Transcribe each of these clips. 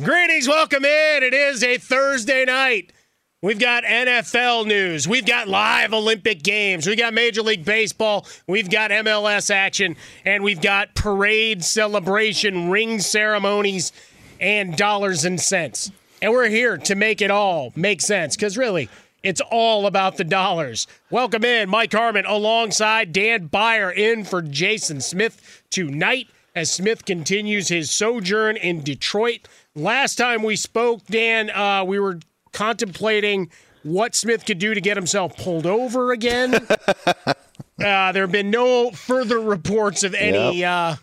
Greetings, welcome in. It is a Thursday night. We've got NFL news. We've got live Olympic games. We've got Major League Baseball. We've got MLS action. And we've got parade celebration, ring ceremonies, and dollars and cents. And we're here to make it all make sense because really, it's all about the dollars. Welcome in, Mike Harmon alongside Dan Beyer in for Jason Smith tonight as Smith continues his sojourn in Detroit. Last time we spoke, Dan, uh, we were contemplating what Smith could do to get himself pulled over again. uh, there have been no further reports of any Yep. uh,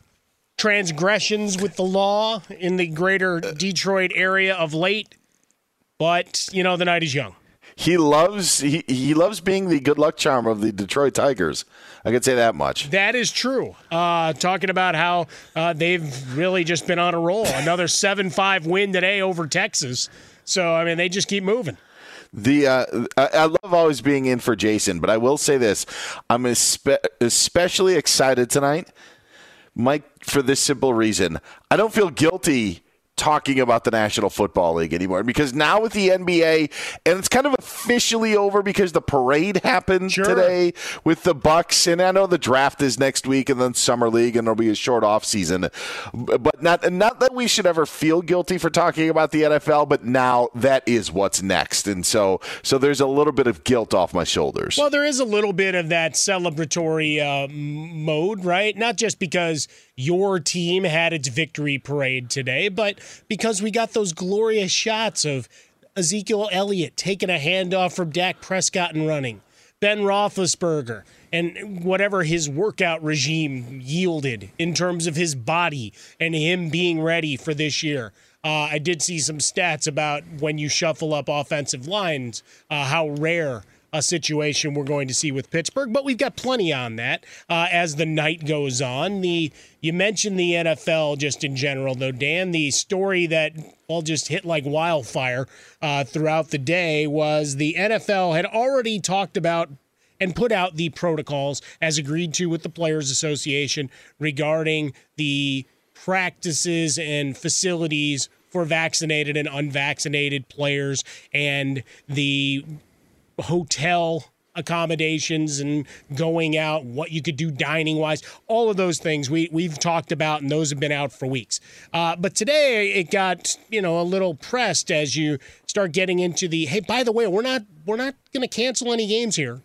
transgressions with the law in the greater Detroit area of late. But, you know, the night is young. He loves he, he loves being the good luck charm of the Detroit Tigers. I could say that much. That is true. Uh, talking about how uh, they've really just been on a roll. Another 7 5 win today over Texas. So, I mean, they just keep moving. The uh, I, I love always being in for Jason, but I will say this: I'm espe- especially excited tonight, Mike, for this simple reason. I don't feel guilty talking about the National Football League anymore because now with the NBA and it's kind of officially over because the parade happened Sure. today with the Bucks and I know the draft is next week and then summer league and there'll be a short off season but not not that we should ever feel guilty for talking about the NFL but now that is what's next and so so there's a little bit of guilt off my shoulders. Well, there is a little bit of that celebratory uh, mode, right? Not just because your team had its victory parade today, but because we got those glorious shots of Ezekiel Elliott taking a handoff from Dak Prescott and running, Ben Roethlisberger, and whatever his workout regime yielded in terms of his body and him being ready for this year. Uh, I did see some stats about when you shuffle up offensive lines, uh, how rare a situation we're going to see with Pittsburgh, but we've got plenty on that uh, as the night goes on. The you mentioned the NFL just in general, though, Dan. The story that all just hit like wildfire uh, throughout the day was the NFL had already talked about and put out the protocols as agreed to with the Players Association regarding the practices and facilities for vaccinated and unvaccinated players and the hotel accommodations and going out, what you could do dining wise, all of those things we we've talked about, and those have been out for weeks. Uh, but today it got you know a little pressed as you start getting into the hey, by the way, we're not we're not going to cancel any games here.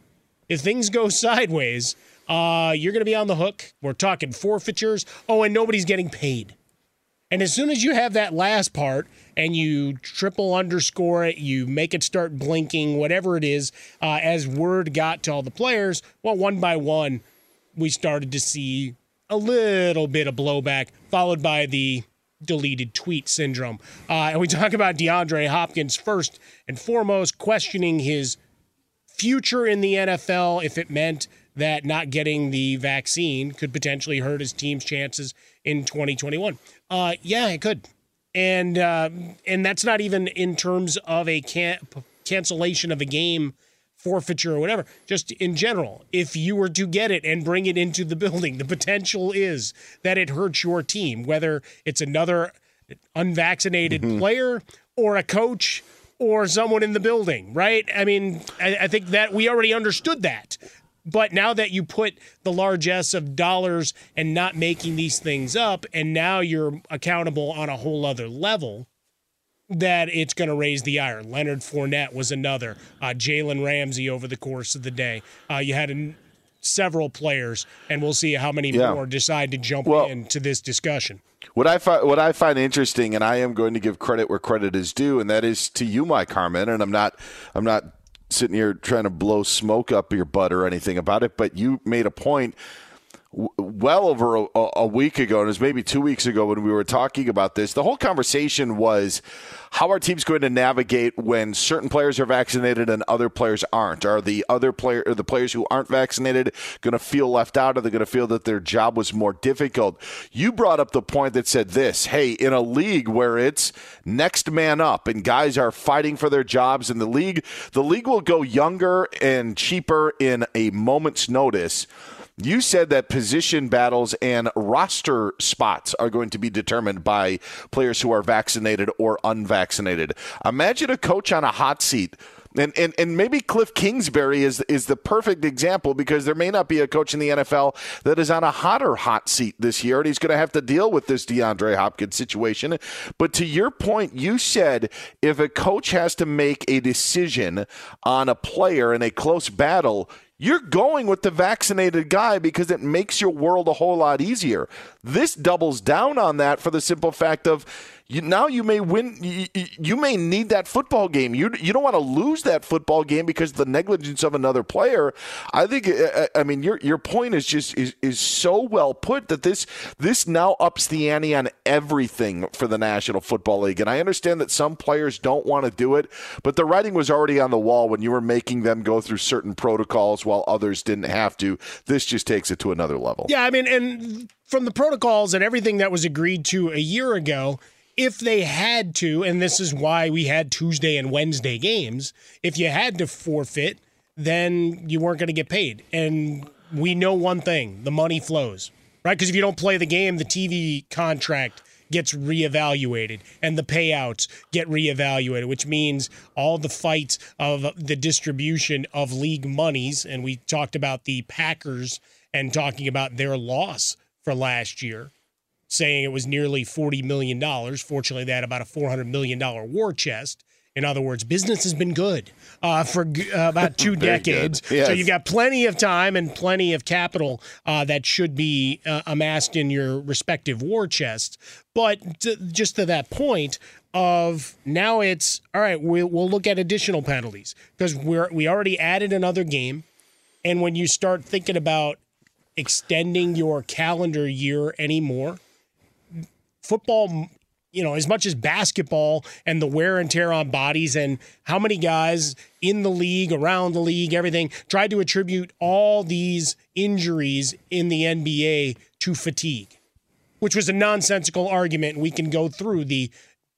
If things go sideways, uh, you're going to be on the hook. We're talking forfeitures. Oh, and nobody's getting paid. And as soon as you have that last part and you triple underscore it, you make it start blinking, whatever it is, uh, as word got to all the players, well, one by one, we started to see a little bit of blowback, followed by the deleted tweet syndrome. Uh, and we talk about DeAndre Hopkins first and foremost, questioning his future in the NFL if it meant that not getting the vaccine could potentially hurt his team's chances in 2021. Uh, yeah, it could, and uh, and that's not even in terms of a can- cancellation of a game forfeiture or whatever. Just in general, if you were to get it and bring it into the building, the potential is that it hurts your team, whether it's another unvaccinated player or a coach or someone in the building, right? I mean, I, I think that we already understood that. But now that you put the largesse of dollars and not making these things up, and now you're accountable on a whole other level, that it's going to raise the ire. Leonard Fournette was another. Uh, Jalen Ramsey over the course of the day. Uh, you had an, several players, and we'll see how many Yeah. more decide to jump Well- into this discussion. What I find what I find interesting, and I am going to give credit where credit is due, and that is to you, Mike Harmon. And I'm not I'm not sitting here trying to blow smoke up your butt or anything about it, but you made a point well over a, a week ago, and it was maybe two weeks ago when we were talking about this. The whole conversation was how our team's going to navigate when certain players are vaccinated and other players aren't. Are the other player, the players who aren't vaccinated, going to feel left out? Are they going to feel that their job was more difficult? You brought up the point that said this: Hey, in a league where it's next man up and guys are fighting for their jobs, and the league, the league will go younger and cheaper in a moment's notice. You said that position battles and roster spots are going to be determined by players who are vaccinated or unvaccinated. Imagine a coach on a hot seat. And, and and maybe Cliff Kingsbury is is the perfect example because there may not be a coach in the NFL that is on a hotter hot seat this year, and he's going to have to deal with this DeAndre Hopkins situation. But to your point, you said if a coach has to make a decision on a player in a close battle, you're going with the vaccinated guy because it makes your world a whole lot easier. This doubles down on that for the simple fact of you, now you may win. You, you may need that football game. You you don't want to lose that football game because of the negligence of another player. I think. I, I mean, your your point is just is, is so well put that this this now ups the ante on everything for the National Football League. And I understand that some players don't want to do it, but the writing was already on the wall when you were making them go through certain protocols while others didn't have to. This just takes it to another level. Yeah, I mean, and from the protocols and everything that was agreed to a year ago, if they had to, and this is why we had Tuesday and Wednesday games, if you had to forfeit, then you weren't going to get paid. And we know one thing the money flows, right? Because if you don't play the game, the TV contract gets reevaluated and the payouts get reevaluated, which means all the fights of the distribution of league monies. And we talked about the Packers and talking about their loss for last year, saying it was nearly $40 million. Fortunately, they had about a $400 million war chest. In other words, business has been good uh, for uh, about two decades. Yes. So you've got plenty of time and plenty of capital uh, that should be uh, amassed in your respective war chests. But to, just to that point of now, it's all right. We'll, we'll look at additional penalties because we're we already added another game, and when you start thinking about extending your calendar year anymore, football you know, as much as basketball and the wear and tear on bodies and how many guys in the league, around the league, everything, tried to attribute all these injuries in the NBA to fatigue, which was a nonsensical argument. We can go through the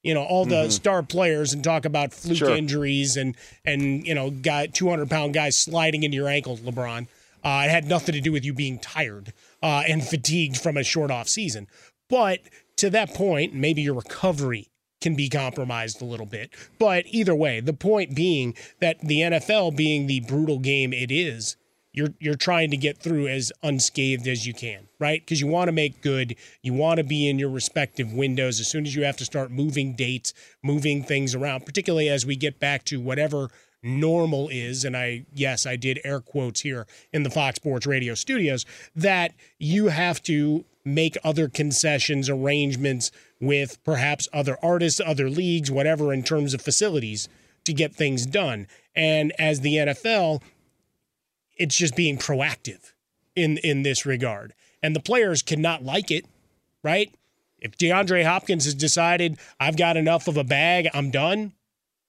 you know all the Mm-hmm. star players and talk about fluke Sure. injuries and and you know guy 200 pound guys sliding into your ankles lebron uh, it had nothing to do with you being tired uh, and fatigued from a short off season but to that point maybe your recovery can be compromised a little bit. But either way the point being that the nfl being the brutal game it is you're you're trying to get through as unscathed as you can, right? Because you want to make good, you want to be in your respective windows. As soon as you have to start moving dates, moving things around, particularly as we get back to whatever normal is and I yes, I did air quotes here in the Fox Sports Radio studios that you have to make other concessions, arrangements with perhaps other artists, other leagues, whatever in terms of facilities to get things done. And as the NFL, it's just being proactive in in this regard. And the players cannot like it, right? If DeAndre Hopkins has decided I've got enough of a bag, I'm done,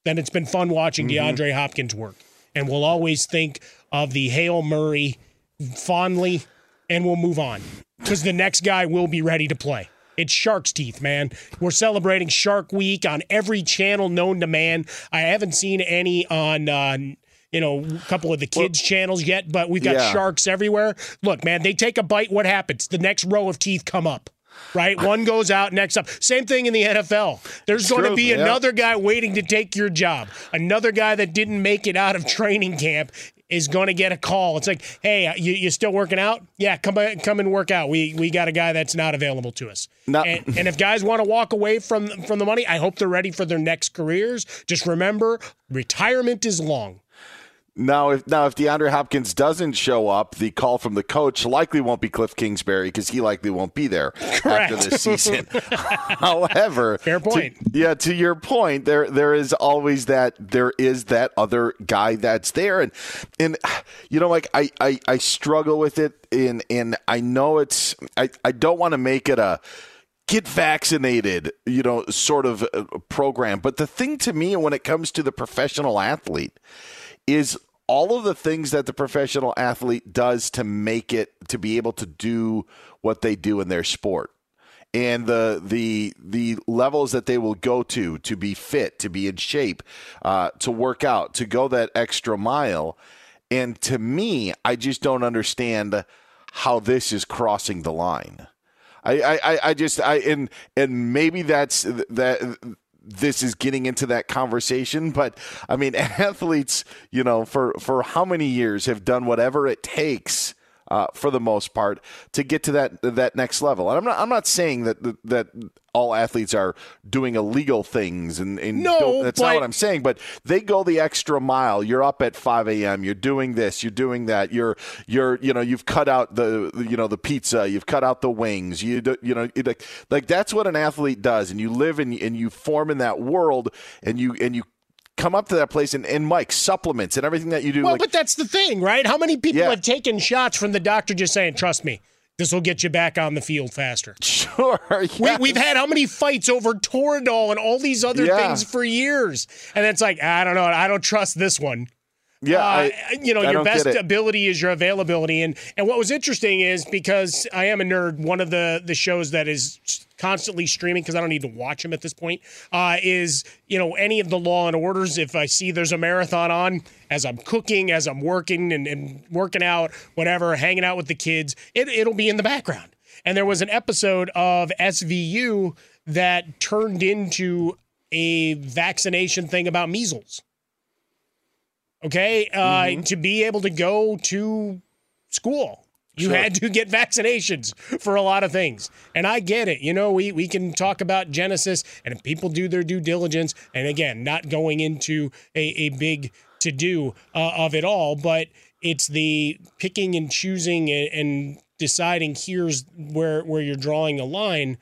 then it's been fun watching mm-hmm. DeAndre Hopkins work. And we'll always think of the Hail Murray fondly and we'll move on because the next guy will be ready to play. It's Shark's Teeth, man. We're celebrating Shark Week on every channel known to man. I haven't seen any on, uh, you know, a couple of the kids' channels yet, but we've got Yeah. sharks everywhere. Look, man, they take a bite. What happens? The next row of teeth come up. Right, one goes out, next up. Same thing in the NFL. There's going to be yeah. another guy waiting to take your job. Another guy that didn't make it out of training camp is going to get a call. It's like, hey, uh, you, you still working out? Yeah, come come and work out. We we got a guy that's not available to us. No. And, and if guys want to walk away from from the money, I hope they're ready for their next careers. Just remember, retirement is long. Now, if now if DeAndre Hopkins doesn't show up, the call from the coach likely won't be Cliff Kingsbury because he likely won't be there after this season. However, Fair to- point. yeah, to your point, there there is always that there is that other guy that's there, and and you know, like I I, I struggle with it, and and I know it's I I don't want to make it a get vaccinated, you know, sort of uh, program. But the thing to me when it comes to the professional athlete is all of the things that the professional athlete does to make it to be able to do what they do in their sport. And the the the levels that they will go to to be fit to be in shape uh, to work out to go that extra mile. And to me i just don't understand how this is crossing the line. I, I, I- I just I and and maybe that's that this is getting into that conversation, but I mean athletes, you know, for for how many years have done whatever it takes uh, for the most part to get to that that next level. And I'm not I'm not saying that that all athletes are doing illegal things and, and No, that's not what I'm saying. But they go the extra mile. You're up at 5 a.m. You're doing this. You're doing that. You're you're you know you've cut out the you know the pizza. You've cut out the wings. You do, you know it- like like that's what an athlete does. And you live and and you form in that world. And you and you come up to that place and, and Mike supplements and everything that you do. Well, like, but that's the thing, right? How many people Yeah. have taken shots from the doctor just saying, "Trust me, this will get you back on the field faster." sure. We, we've had how many fights over Toradol and all these other Yeah. things for years, and it's like I don't know, I don't trust this one. Yeah. Uh, I, you know, I your best ability is your availability, and and what was interesting is because I am a nerd. One of the the shows that is constantly streaming because I don't need to watch them at this point uh, is you know any of the Law and Orders. If I see there's a marathon on as I'm cooking, as I'm working and, and working out, whatever, hanging out with the kids, it, it'll be in the background. And there was an episode of SVU that turned into a vaccination thing about measles. Okay, uh, mm-hmm. to be able to go to school, you sure. had to get vaccinations for a lot of things. And I get it. You know, we, we can talk about Genesis and if people do their due diligence, and again, not going into a, a big to do uh, of it all, but it's the picking and choosing and, and deciding here's where where you're drawing a line.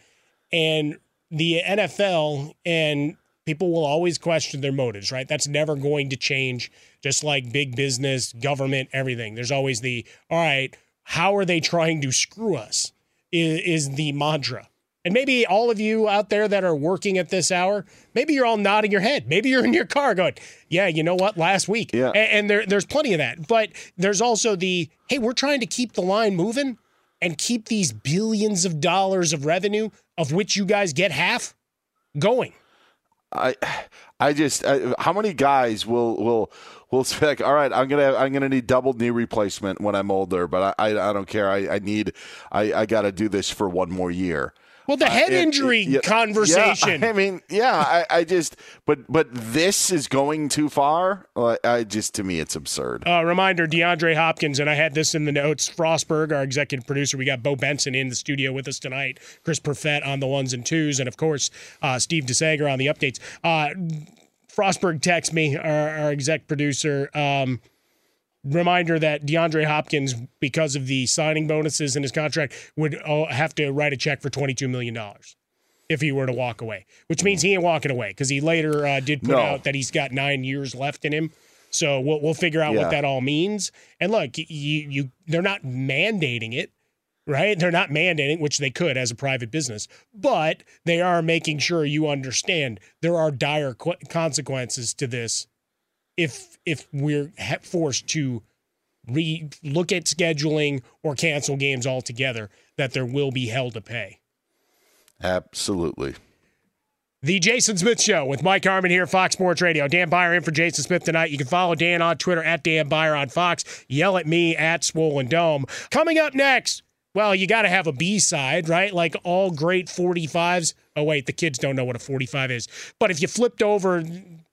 And the NFL and people will always question their motives, right? That's never going to change, just like big business, government, everything. There's always the, all right, how are they trying to screw us? Is, is the mantra. And maybe all of you out there that are working at this hour, maybe you're all nodding your head. Maybe you're in your car going, yeah, you know what, last week. Yeah. And, and there, there's plenty of that. But there's also the, hey, we're trying to keep the line moving and keep these billions of dollars of revenue, of which you guys get half, going. I, I just, I, how many guys will will will like, all right, I'm gonna I'm gonna need double knee replacement when I'm older, but I I, I don't care. I, I need I, I got to do this for one more year. Well, the head uh, it, injury it, conversation. Yeah, I mean, yeah, I, I, just, but but this is going too far. I just, to me, it's absurd. Uh, reminder: DeAndre Hopkins, and I had this in the notes. Frostberg, our executive producer, we got Bo Benson in the studio with us tonight. Chris Perfett on the ones and twos, and of course, uh, Steve DeSager on the updates. Uh, Frostberg texts me, our, our exec producer. Um, reminder that DeAndre Hopkins, because of the signing bonuses in his contract, would uh, have to write a check for $22 million if he were to walk away, which means he ain't walking away because he later uh, did put no. out that he's got nine years left in him. So we'll, we'll figure out yeah. what that all means. And look, you, you they're not mandating it, right? They're not mandating, which they could as a private business, but they are making sure you understand there are dire qu- consequences to this if if we're forced to re look at scheduling or cancel games altogether, that there will be hell to pay. Absolutely. The Jason Smith Show with Mike Harmon here, Fox Sports Radio. Dan Beyer in for Jason Smith tonight. You can follow Dan on Twitter at Dan Beyer on Fox. Yell at me at Swollen Dome. Coming up next, well, you got to have a B side, right? Like all great 45s. Oh, wait, the kids don't know what a 45 is. But if you flipped over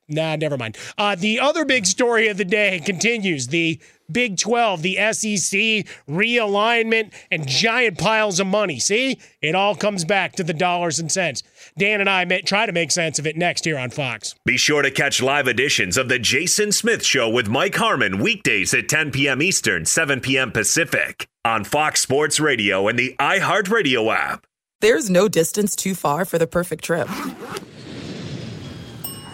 Nah, never mind. Uh, the other big story of the day continues the Big 12, the SEC, realignment, and giant piles of money. See, it all comes back to the dollars and cents. Dan and I may, try to make sense of it next here on Fox. Be sure to catch live editions of The Jason Smith Show with Mike Harmon weekdays at 10 p.m. Eastern, 7 p.m. Pacific on Fox Sports Radio and the iHeartRadio app. There's no distance too far for the perfect trip.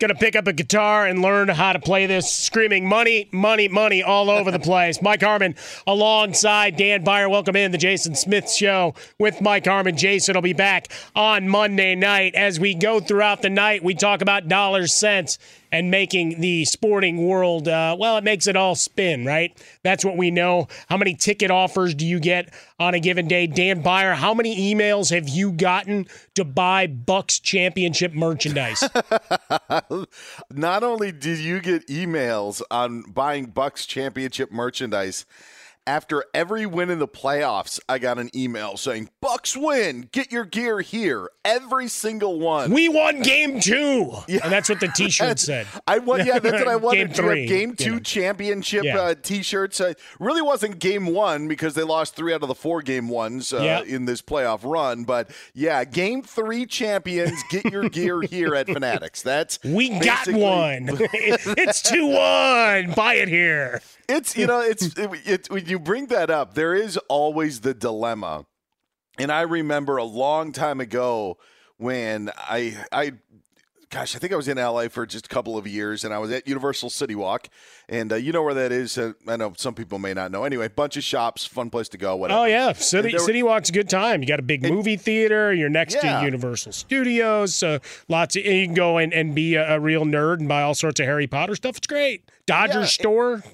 Gonna pick up a guitar and learn how to play this, screaming money, money, money all over the place. Mike Harmon alongside Dan Beyer. Welcome in the Jason Smith Show with Mike Harmon. Jason will be back on Monday night. As we go throughout the night, we talk about dollars, cents, and making the sporting world, uh, well, it makes it all spin, right? That's what we know. How many ticket offers do you get on a given day? Dan Beyer, how many emails have you gotten to buy Bucks championship merchandise? Not only did you get emails on buying Bucks championship merchandise, after every win in the playoffs, I got an email saying, Bucks win, get your gear here. Every single one. We won game two. Yeah. And that's what the t shirt said. I won, yeah, that's what I wanted. game three. Game two yeah. championship yeah. uh, t shirts. Uh, really wasn't game one because they lost three out of the four game ones uh, in this playoff run. But yeah, game three champions, get your gear here at Fanatics. That's We got one. it's 2 1. Buy it here. It's, you know, it's, it, it, when you bring that up, there is always the dilemma. And I remember a long time ago when I, I, gosh, I think I was in LA for just a couple of years, and I was at Universal City Walk, and uh, you know where that is. Uh, I know some people may not know. Anyway, bunch of shops, fun place to go. Whatever. Oh yeah, City were, City Walk's a good time. You got a big and, movie theater. You're next yeah. to Universal Studios, so lots of you can go and, and be a, a, real nerd and buy all sorts of Harry Potter stuff. It's great. Dodgers yeah, store. And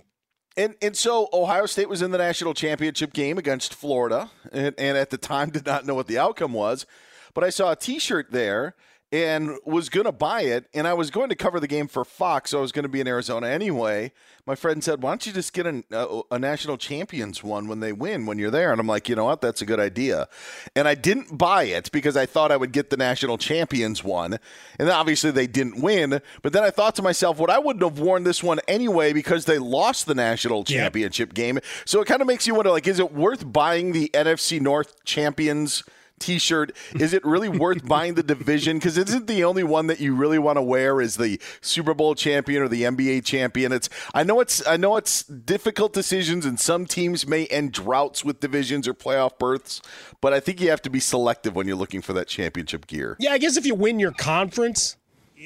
and and so Ohio State was in the national championship game against Florida, and, and at the time did not know what the outcome was, but I saw a T-shirt there and was going to buy it. And I was going to cover the game for Fox, so I was going to be in Arizona anyway. My friend said, Why don't you just get a, a, a, national champions one when they win when you're there? And I'm like, You know what? That's a good idea. And I didn't buy it because I thought I would get the national champions one. And obviously they didn't win. But then I thought to myself, What well, I wouldn't have worn this one anyway because they lost the national championship yep. game. So it kind of makes you wonder like, is it worth buying the NFC North champions? T-shirt. Is it really worth buying the division? Because isn't the only one that you really want to wear is the Super Bowl champion or the NBA champion. It's I know it's I know it's difficult decisions, and some teams may end droughts with divisions or playoff berths. But I think you have to be selective when you're looking for that championship gear. Yeah, I guess if you win your conference,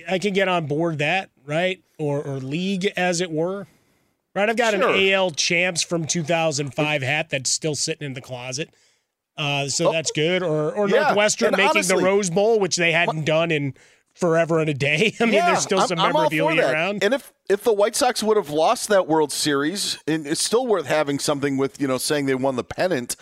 I can get on board that, right? Or or league, as it were. Right, I've got sure. an AL champs from 2005 hat that's still sitting in the closet. Uh, so oh, that's good. Or or yeah. Northwestern making honestly, the Rose Bowl, which they hadn't done in forever and a day. I mean, yeah, there's still some I'm, memorabilia I'm around. And if if the White Sox would have lost that World Series, and it's still worth having something with you know saying they won the pennant.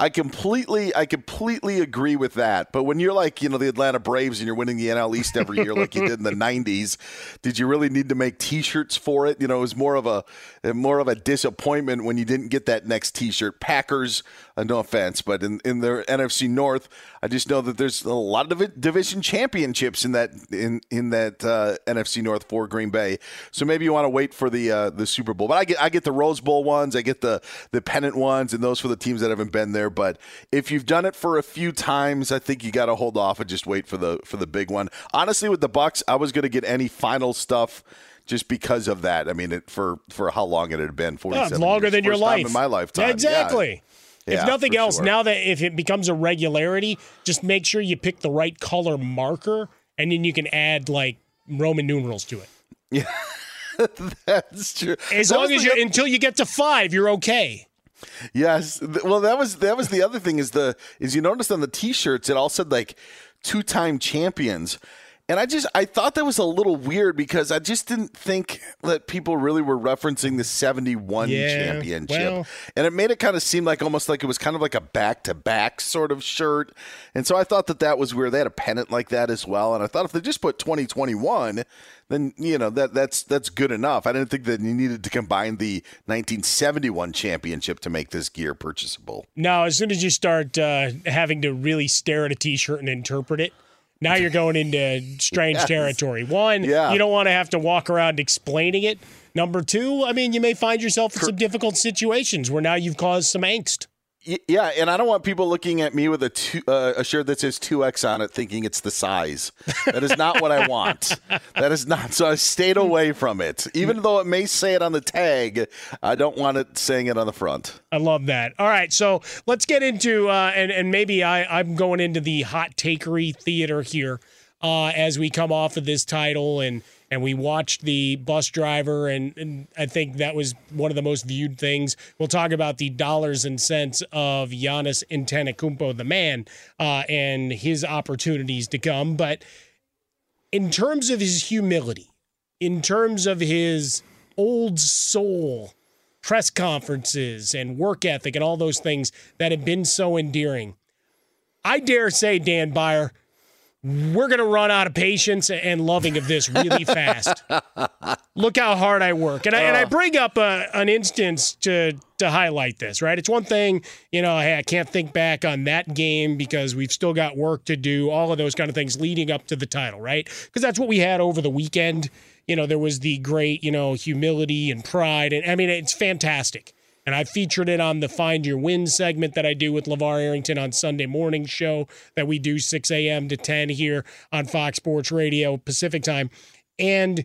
I completely, I completely agree with that. But when you're like, you know, the Atlanta Braves and you're winning the NL East every year like you did in the '90s, did you really need to make T-shirts for it? You know, it was more of a, more of a disappointment when you didn't get that next T-shirt. Packers, uh, no offense, but in in the NFC North, I just know that there's a lot of division championships in that in in that uh, NFC North for Green Bay. So maybe you want to wait for the uh, the Super Bowl. But I get I get the Rose Bowl ones, I get the the pennant ones, and those for the teams that haven't been there. But if you've done it for a few times, I think you got to hold off and just wait for the for the big one. Honestly, with the Bucks, I was going to get any final stuff just because of that. I mean, it, for for how long it had been forty Yeah, seven it's longer years. than your time life in my lifetime. Exactly. Yeah. if Yeah, nothing else, sure. now that if it becomes a regularity, just make sure you pick the right color marker, and then you can add like Roman numerals to it. Yeah, that's true. As That long as you until you get to five, you're okay. Yes. Well, that was that was the other thing is the is you noticed on the t-shirts it all said like two-time champions. And I just I thought that was a little weird because I just didn't think that people really were referencing the 71 Yeah, championship. well- and it made it kind of seem like almost like it was kind of like a back-to-back sort of shirt. And so I thought that that was weird. They had a pennant like that as well, and I thought if they just put 2021 then you know that that's that's good enough. I didn't think that you needed to combine the 1971 championship to make this gear purchasable. Now, as soon as you start uh, having to really stare at a T-shirt and interpret it, now you're going into strange Yes. territory. One, Yeah. you don't want to have to walk around explaining it. Number two, I mean, you may find yourself in some difficult situations where now you've caused some angst. Yeah, and I don't want people looking at me with a two, uh, a shirt that says 2X on it thinking it's the size. That is not what I want. That is not. So I stayed away from it. Even though it may say it on the tag, I don't want it saying it on the front. I love that. All right, so let's get into uh, and and maybe I I'm going into the hot takery theater here uh, as we come off of this title and and we watched the bus driver and, and I think that was one of the most viewed things. We'll talk about the dollars and cents of Giannis Antetokounmpo, the man, uh, and his opportunities to come. But in terms of his humility, in terms of his old soul press conferences and work ethic and all those things that have been so endearing. I dare say, Dan Beyer, we're going to run out of patience and loving of this really fast. Look how hard I work. And I, and I bring up a, an instance to, to highlight this, right? It's one thing, you know, hey, I can't think back on that game because we've still got work to do, all of those kind of things leading up to the title, right? Because that's what we had over the weekend. You know, there was the great, you know, humility and pride. And I mean, it's fantastic. And I featured it on the Find Your Win segment that I do with LeVar Arrington on Sunday morning show that we do 6 a.m. to 10 here on Fox Sports Radio Pacific time. And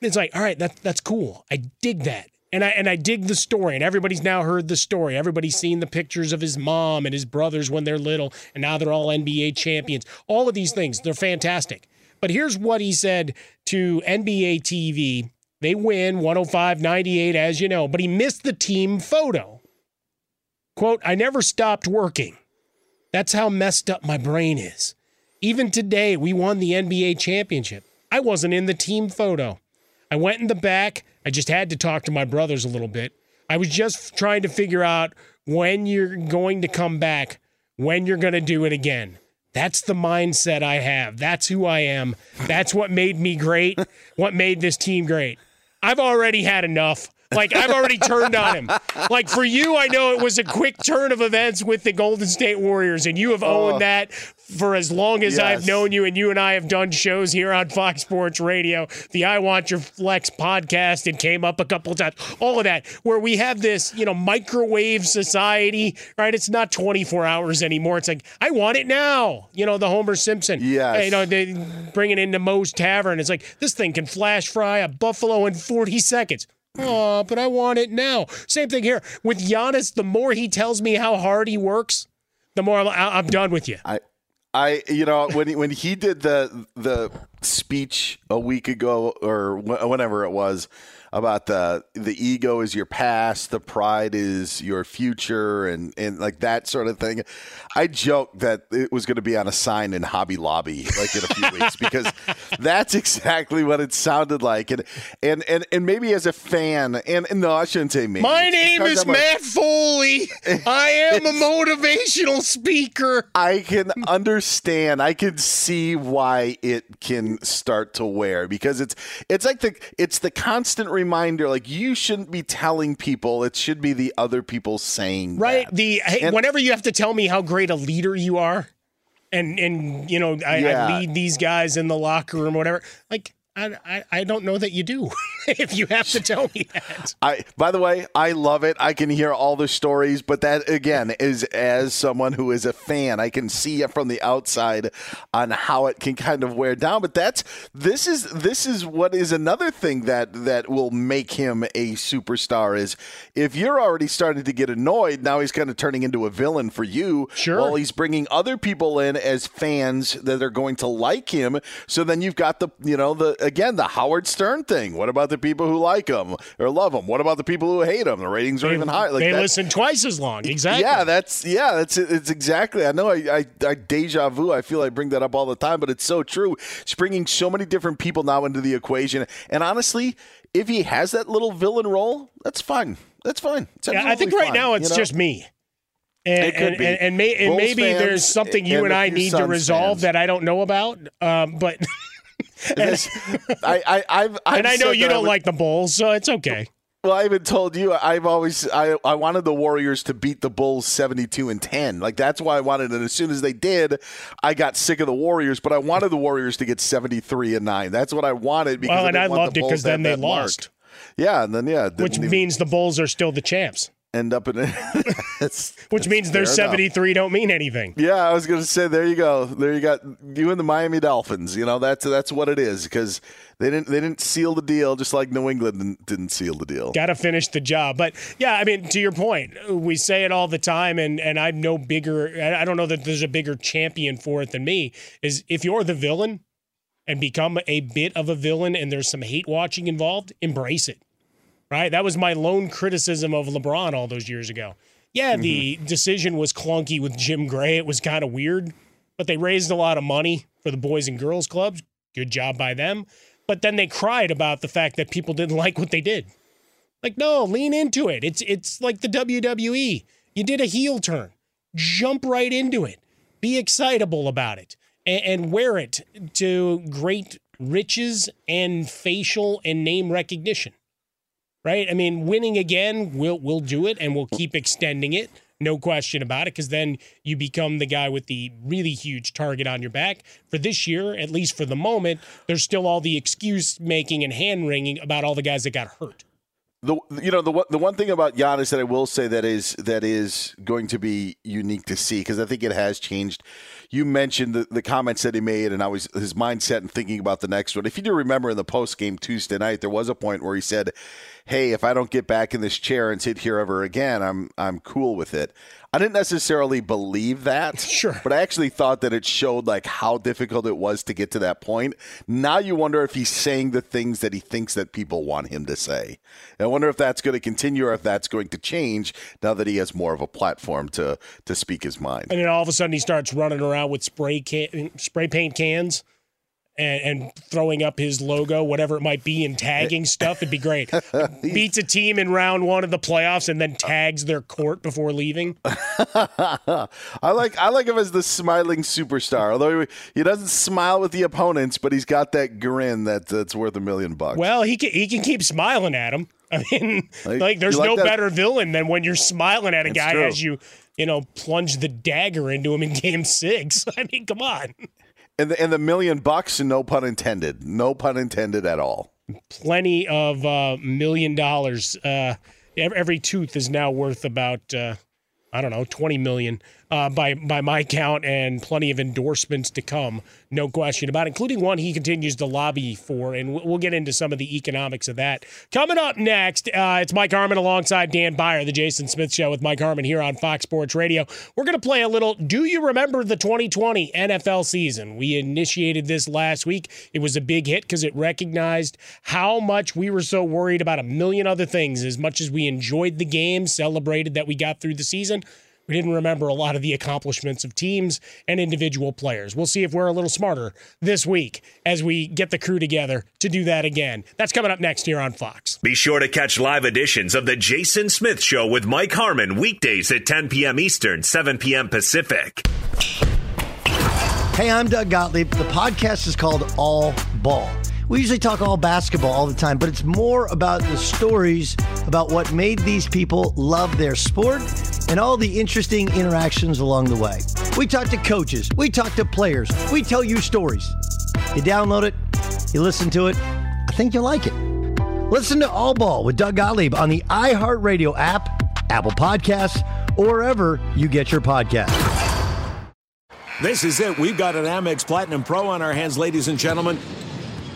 it's like, all right, that, that's cool. I dig that. And I and I dig the story, and everybody's now heard the story. Everybody's seen the pictures of his mom and his brothers when they're little, and now they're all NBA champions. All of these things, they're fantastic. But here's what he said to NBA TV. They win 105 98, as you know, but he missed the team photo. Quote, I never stopped working. That's how messed up my brain is. Even today, we won the NBA championship. I wasn't in the team photo. I went in the back. I just had to talk to my brothers a little bit. I was just trying to figure out when you're going to come back, when you're going to do it again. That's the mindset I have. That's who I am. That's what made me great, what made this team great. I've already had enough. Like, I've already turned on him. Like, for you, I know it was a quick turn of events with the Golden State Warriors, and you have owned Oh. that for as long as I've known you, and you and I have done shows here on Fox Sports Radio. The I Want Your Flex podcast, it came up a couple of times. All of that, where we have this, you know, microwave society, right? It's not 24 hours anymore. It's like, I want it now. You know, the Homer Simpson. Yes. Uh, you know, they bring it into Moe's Tavern. It's like, this thing can flash fry a buffalo in 40 seconds. Oh, but I want it now. Same thing here with Giannis. The more he tells me how hard he works, the more I'm, I'm done with you. I, I, you know, when he, when he did the the speech a week ago or wh- whenever it was about the the ego is your past, the pride is your future, and and like that sort of thing, I joked that it was going to be on a sign in Hobby Lobby like in a few weeks because that's exactly what it sounded like, and and and and maybe as a fan, and, and no, I shouldn't say maybe. My It's name is I'm a- Matt Foley. I am a motivational speaker. I can understand. I can see why it can start to wear because it's it's like the it's the constant reminder. Like you shouldn't be telling people. It should be the other people saying. Right. that. The hey, And- whenever you have to tell me how great a leader you are, and and you know I, Yeah. I lead these guys in the locker room, whatever. Like I, I, I don't know that you do. if you have to tell me that. I by the way, I love it. I can hear all the stories, but that again is as someone who is a fan, I can see it from the outside on how it can kind of wear down. But that's this is this is what is another thing that that will make him a superstar is if you're already starting to get annoyed, now he's kind of turning into a villain for you. Sure. Well, he's bringing other people in as fans that are going to like him. So then you've got the you know the again the Howard Stern thing. What about the people who like him or love him? What about the people who hate him? The ratings are They- even higher. Like they that- listen twice as long. Exactly. Yeah, that's yeah, that's it's exactly. I know I, I I deja vu. I feel I bring that up all the time, but it's so true. It's bringing so many different people now into the equation. And honestly, if he has that little villain role, that's fine. That's fine. Yeah, I think right fine, now it's you know? just me. And, It could and, be. and, and, may, and maybe fans there's something you and I need to resolve fans. that I don't know about. Um, but This- I, I, I've, I've and I know you I don't would- like the Bulls, so it's okay. Well, I even told you I've always I, I wanted the Warriors to beat the Bulls seventy two and ten. Like that's why I wanted it. As soon as they did, I got sick of the Warriors. But I wanted the Warriors to get seventy three and nine. That's what I wanted. Because Well, and didn't I loved it because then they that mark. lost. Yeah, and then yeah, Which didn't even means the Bulls are still the champs. End up in it. Which means their fair enough. 73 don't mean anything. Yeah, I was going to say there you go. There you got you and the Miami Dolphins. You know that's that's what it is because they didn't they didn't seal the deal just like New England didn't, didn't seal the deal. Got to finish the job. But yeah, I mean, to your point, we say it all the time, and, and I'm no bigger, I I don't know that there's a bigger champion for it than me. Is if you're the villain and become a bit of a villain and there's some hate watching involved, embrace it. Right? That was my lone criticism of LeBron all those years ago. Yeah, the mm-hmm. decision was clunky with Jim Gray. It was kind of weird, but they raised a lot of money for the Boys and Girls Clubs. Good job by them. But then they cried about the fact that people didn't like what they did. Like, no, lean into it. It's it's like the WWE. You did a heel turn. Jump right into it. Be excitable about it. And, and wear it to great riches and facial and name recognition. Right? I mean, winning again, we'll we'll do it and we'll keep extending it. No question about it, because then you become the guy with the really huge target on your back. For this year, at least for the moment, there's still all the excuse making and hand wringing about all the guys that got hurt. The you know the the one thing about Giannis that I will say that is that is going to be unique to see because I think it has changed. You mentioned the, the comments that he made, and I was his mindset and thinking about the next one. If you do remember in the post game Tuesday night, there was a point where he said, "Hey, if I don't get back in this chair and sit here ever again, I'm I'm cool with it." I didn't necessarily believe that, sure, but I actually thought that it showed like how difficult it was to get to that point. Now you wonder if he's saying the things that he thinks that people want him to say. And I wonder if that's going to continue or if that's going to change now that he has more of a platform to to speak his mind. And then all of a sudden he starts running around with spray can, spray paint cans and, and throwing up his logo, whatever it might be, and tagging stuff. It'd be great. Beats a team in round one of the playoffs and then tags their court before leaving. I like I like him as the smiling superstar. Although he, he doesn't smile with the opponents, but he's got that grin that that's worth a million bucks. Well, he can, he can keep smiling at him. I mean, Like, like, there's like no that? better villain than when you're smiling at a That's guy true. as you, you know, plunge the dagger into him in game six. I mean, come on. And the, and the million bucks, no pun intended, no pun intended at all. plenty of uh, million dollars. Uh, every tooth is now worth about uh, I don't know twenty million uh, by by my count, and plenty of endorsements to come. No question about, it, including one he continues to lobby for, and we'll- get into some of the economics of that coming up next. Uh, it's Mike Harmon alongside Dan Beyer, the Jason Smith Show with Mike Harmon here on Fox Sports Radio. We're going to play a little. Do you remember the 2020 NFL season? We initiated this last week. It was a big hit because it recognized how much we were so worried about a million other things. As much as we enjoyed the game, celebrated that we got through the season, we didn't remember a lot of the accomplishments of teams and individual players. We'll see if we're a little smarter this week as we get the crew together to do that again. That's coming up next here on Fox. Be sure to catch live editions of The Jason Smith Show with Mike Harmon weekdays at 10 p.m. Eastern, 7 p.m. Pacific. Hey, I'm Doug Gottlieb. The podcast is called All Ball. We usually talk all basketball all the time, but it's more about the stories about what made these people love their sport and all the interesting interactions along the way. We talk to coaches, we talk to players, we tell you stories. You download it, you listen to it, I think you'll like it. Listen to All Ball with Doug Gottlieb on the iHeartRadio app, Apple Podcasts, or wherever you get your podcasts. This is it. We've got an Amex Platinum Pro on our hands, ladies and gentlemen.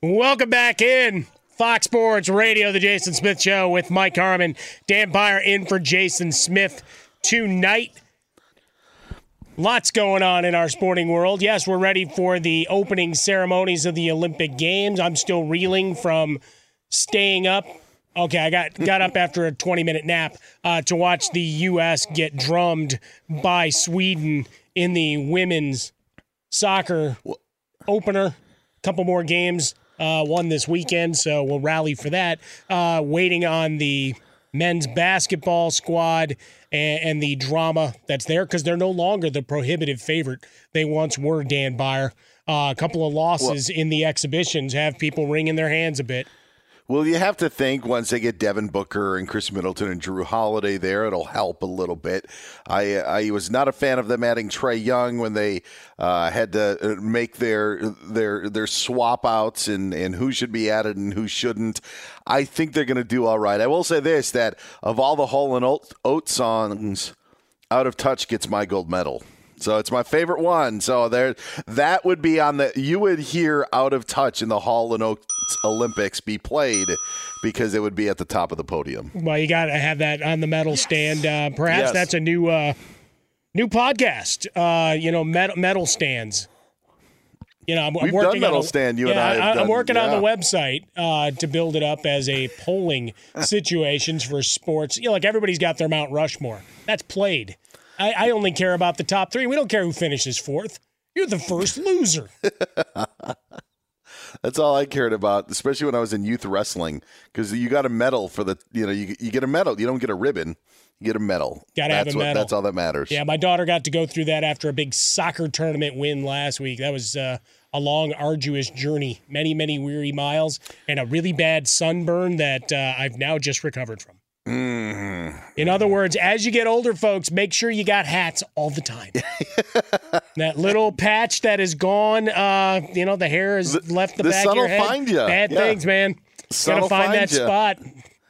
Welcome back in. Fox Sports Radio, the Jason Smith Show with Mike Harmon. Dan Beyer in for Jason Smith tonight. Lots going on in our sporting world. Yes, we're ready for the opening ceremonies of the Olympic Games. I'm still reeling from staying up. Okay, I got got up after a 20 minute nap uh, to watch the U.S. get drummed by Sweden in the women's soccer opener. A couple more games uh, won this weekend, so we'll rally for that. Uh, waiting on the men's basketball squad and, and the drama that's there because they're no longer the prohibitive favorite they once were. Dan Beyer. Uh, a couple of losses well, in the exhibitions have people wringing their hands a bit. Well, you have to think once they get Devin Booker and Khris Middleton and Jrue Holiday there, it'll help a little bit. I I was not a fan of them adding Trae Young when they uh, had to uh, make their their their swap outs and, and who should be added and who shouldn't. I think they're going to do all right. I will say this: that of all the Hall and Oat, songs, "Out of Touch" gets my gold medal. So it's my favorite one. So there, that would be on the. You would hear "Out of Touch" in the Hall and Oates Olympics be played because it would be at the top of the podium. Well, you got to have that on the medal stand. Uh, perhaps Yes. that's a new uh, new podcast. Uh, you know, medal, medal stands. You know, I'm, I'm We've done working medal on a, stand, you yeah, and I have I, am done, working on the website uh, to build it up as a polling situations for sports. You know, like everybody's got their Mount Rushmore. That's played. I, I only care about the top three. We don't care who finishes fourth. You're the first loser. That's all I cared about, especially when I was in youth wrestling, because you got a medal for the. You know, you you get a medal. You don't get a ribbon. You get a medal. Gotta have that's a what, medal. That's all that matters. Yeah, my daughter got to go through that after a big soccer tournament win last week. That was uh, a long, arduous journey, many, many weary miles, and a really bad sunburn that uh, I've now just recovered from. Mhm. In other words, as you get older, folks, make sure you got hats all the time. that little patch that is gone, uh, you know, the hair has left the, the back sun of your will head. find ya. Bad Yeah. things, man. Sun Gotta find, find that ya. spot.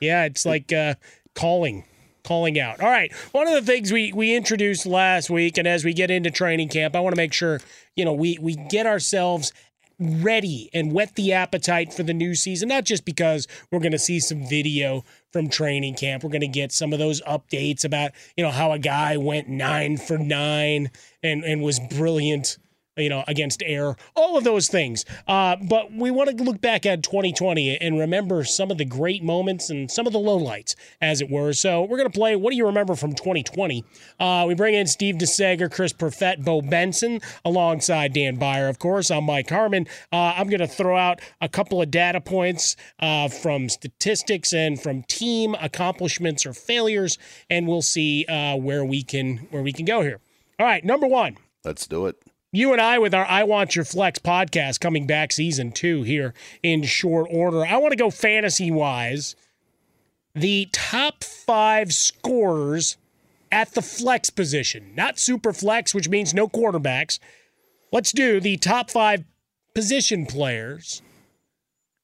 Yeah, it's like uh, calling, calling out. All right. One of the things we we introduced last week, and as we get into training camp, I want to make sure you know we we get ourselves ready and whet the appetite for the new season. Not just because we're going to see some video from training camp, we're going to get some of those updates about you know how a guy went nine for nine and and was brilliant you know, against air, all of those things. Uh, but we want to look back at 2020 and remember some of the great moments and some of the lowlights, as it were. So we're going to play What Do You Remember from 2020? Uh, we bring in Steve DeSager, Chris Perfett, Bo Benson, alongside Dan Beyer, of course. I'm Mike Harmon. Uh, I'm going to throw out a couple of data points uh, from statistics and from team accomplishments or failures, and we'll see uh, where we can where we can go here. All right, number one Let's do it. You and I with our I Want Your Flex podcast coming back season two here in short order. I want to go fantasy wise. The top five scorers at the flex position, not super flex, which means no quarterbacks. Let's do the top five position players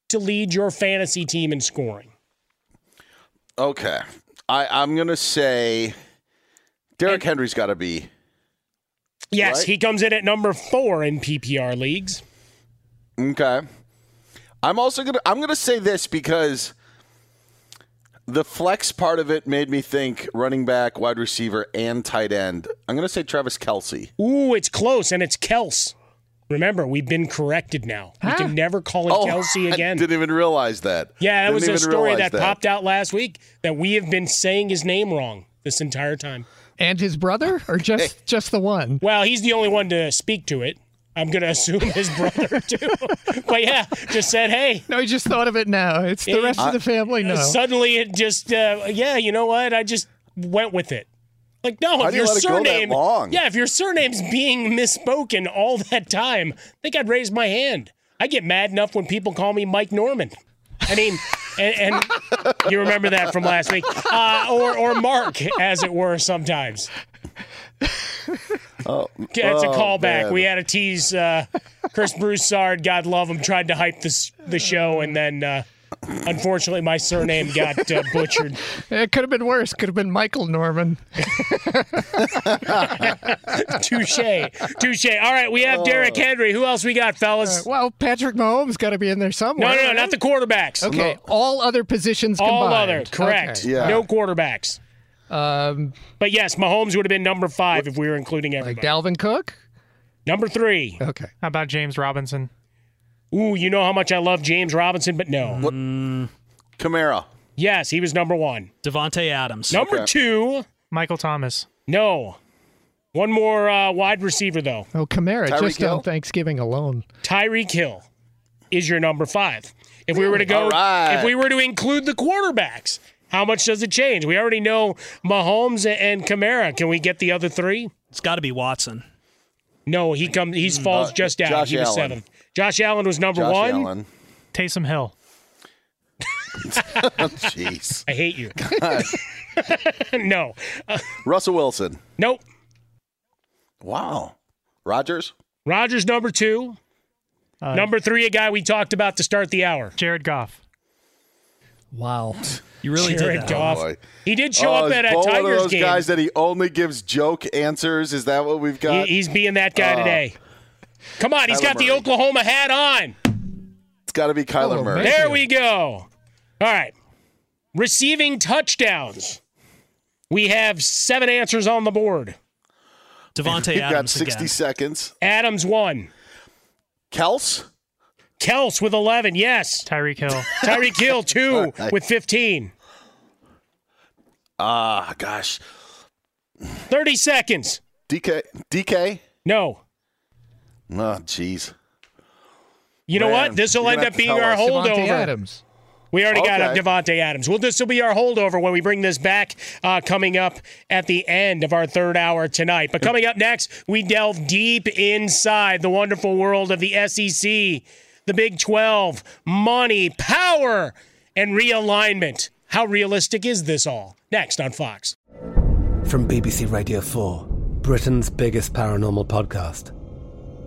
to lead your fantasy team in scoring. Okay. I, I'm going to say Derrick Henry's got to be. Yes, Right. he comes in at number four in PPR leagues. Okay. I'm also going to I'm going to say this because the flex part of it made me think running back, wide receiver, and tight end. I'm going to say Travis Kelce. Ooh, it's close, and it's Kels. Remember, we've been corrected now. We can never call him oh, Kelsey again. I didn't even realize that. Yeah, that Didn't was a story realize that, popped out last week that we have been saying his name wrong this entire time. And his brother, or just just the one? Well, he's the only one to speak to it. I'm going to assume his brother too. but yeah, just said, hey. No, he just thought of it now. It's the rest of the family. No. Suddenly it just, uh, yeah, you know what? I just went with it. Like, no, How if do you your let it surname, long? yeah, if your surname's being misspoken all that time, I think I'd raise my hand. I get mad enough when people call me Mike Norman. I mean, and, and you remember that from last week, uh, or or Mark, as it were, sometimes. Oh, it's a oh, callback. man. We had a tease. Uh, Chris Broussard, God love him, tried to hype this the show, and then uh, unfortunately, my surname got uh, butchered. It could have been worse. Could have been Michael Norman. Touche, touche. All right, we have Derrick Henry. Who else we got, fellas? well, Patrick Mahomes got to be in there somewhere. No, no, no, not the quarterbacks. Okay, all other positions All combined. other, correct. Okay. No quarterbacks. Um, But yes, Mahomes would have been number five if we were including everybody. Dalvin Cook. Number three. Okay. How about James Robinson? Ooh, you know how much I love James Robinson, but no. What? Kamara. Yes, he was number one. Davante Adams. Number two. Michael Thomas. No. One more uh, wide receiver, though. Oh, Kamara, Tyreek just Hill? on Thanksgiving alone. Tyreek Hill is your number five. If we were to go, All right. if we were to include the quarterbacks, how much does it change? We already know Mahomes and Kamara. Can we get the other three? It's got to be Watson. No, he comes. He falls Uh, just out. Josh he was Allen. seventh. Josh Allen was number Josh one. Allen. Taysom Hill. Jeez. I hate you. No. Uh, Russell Wilson. nope. Wow. Rodgers. Rodgers number two. Uh, number three, a guy we talked about to start the hour. Jared Goff. Wow. You really Jared did that. Goff. boy. he did show Oh, up at a Bo one of those game. guys that he only gives joke answers. Is that what we've got? He- he's being that guy Uh, today. Come on, he's Kyler got the Oklahoma hat on. It's got to be Kyler Oh, Murray. There we go. All right. Receiving touchdowns. We have seven answers on the board. Davante We've got 60 again. seconds. Adams one. Kels? Kels with 11. Yes. Tyreek Hill. Tyreek Hill two All right. with 15. Ah, gosh. 30 seconds. DK? DK? No. Oh, jeez. You know Man, what? This will end up being our us. Davante holdover. Adams. We already got Okay. a Davante Adams. Well, this will be our holdover when we bring this back uh, coming up at the end of our third hour tonight. But coming up next, we delve deep inside the wonderful world of the SEC, the Big 12, money, power, and realignment. How realistic is this all? Next on Fox. From BBC Radio 4, Britain's biggest paranormal podcast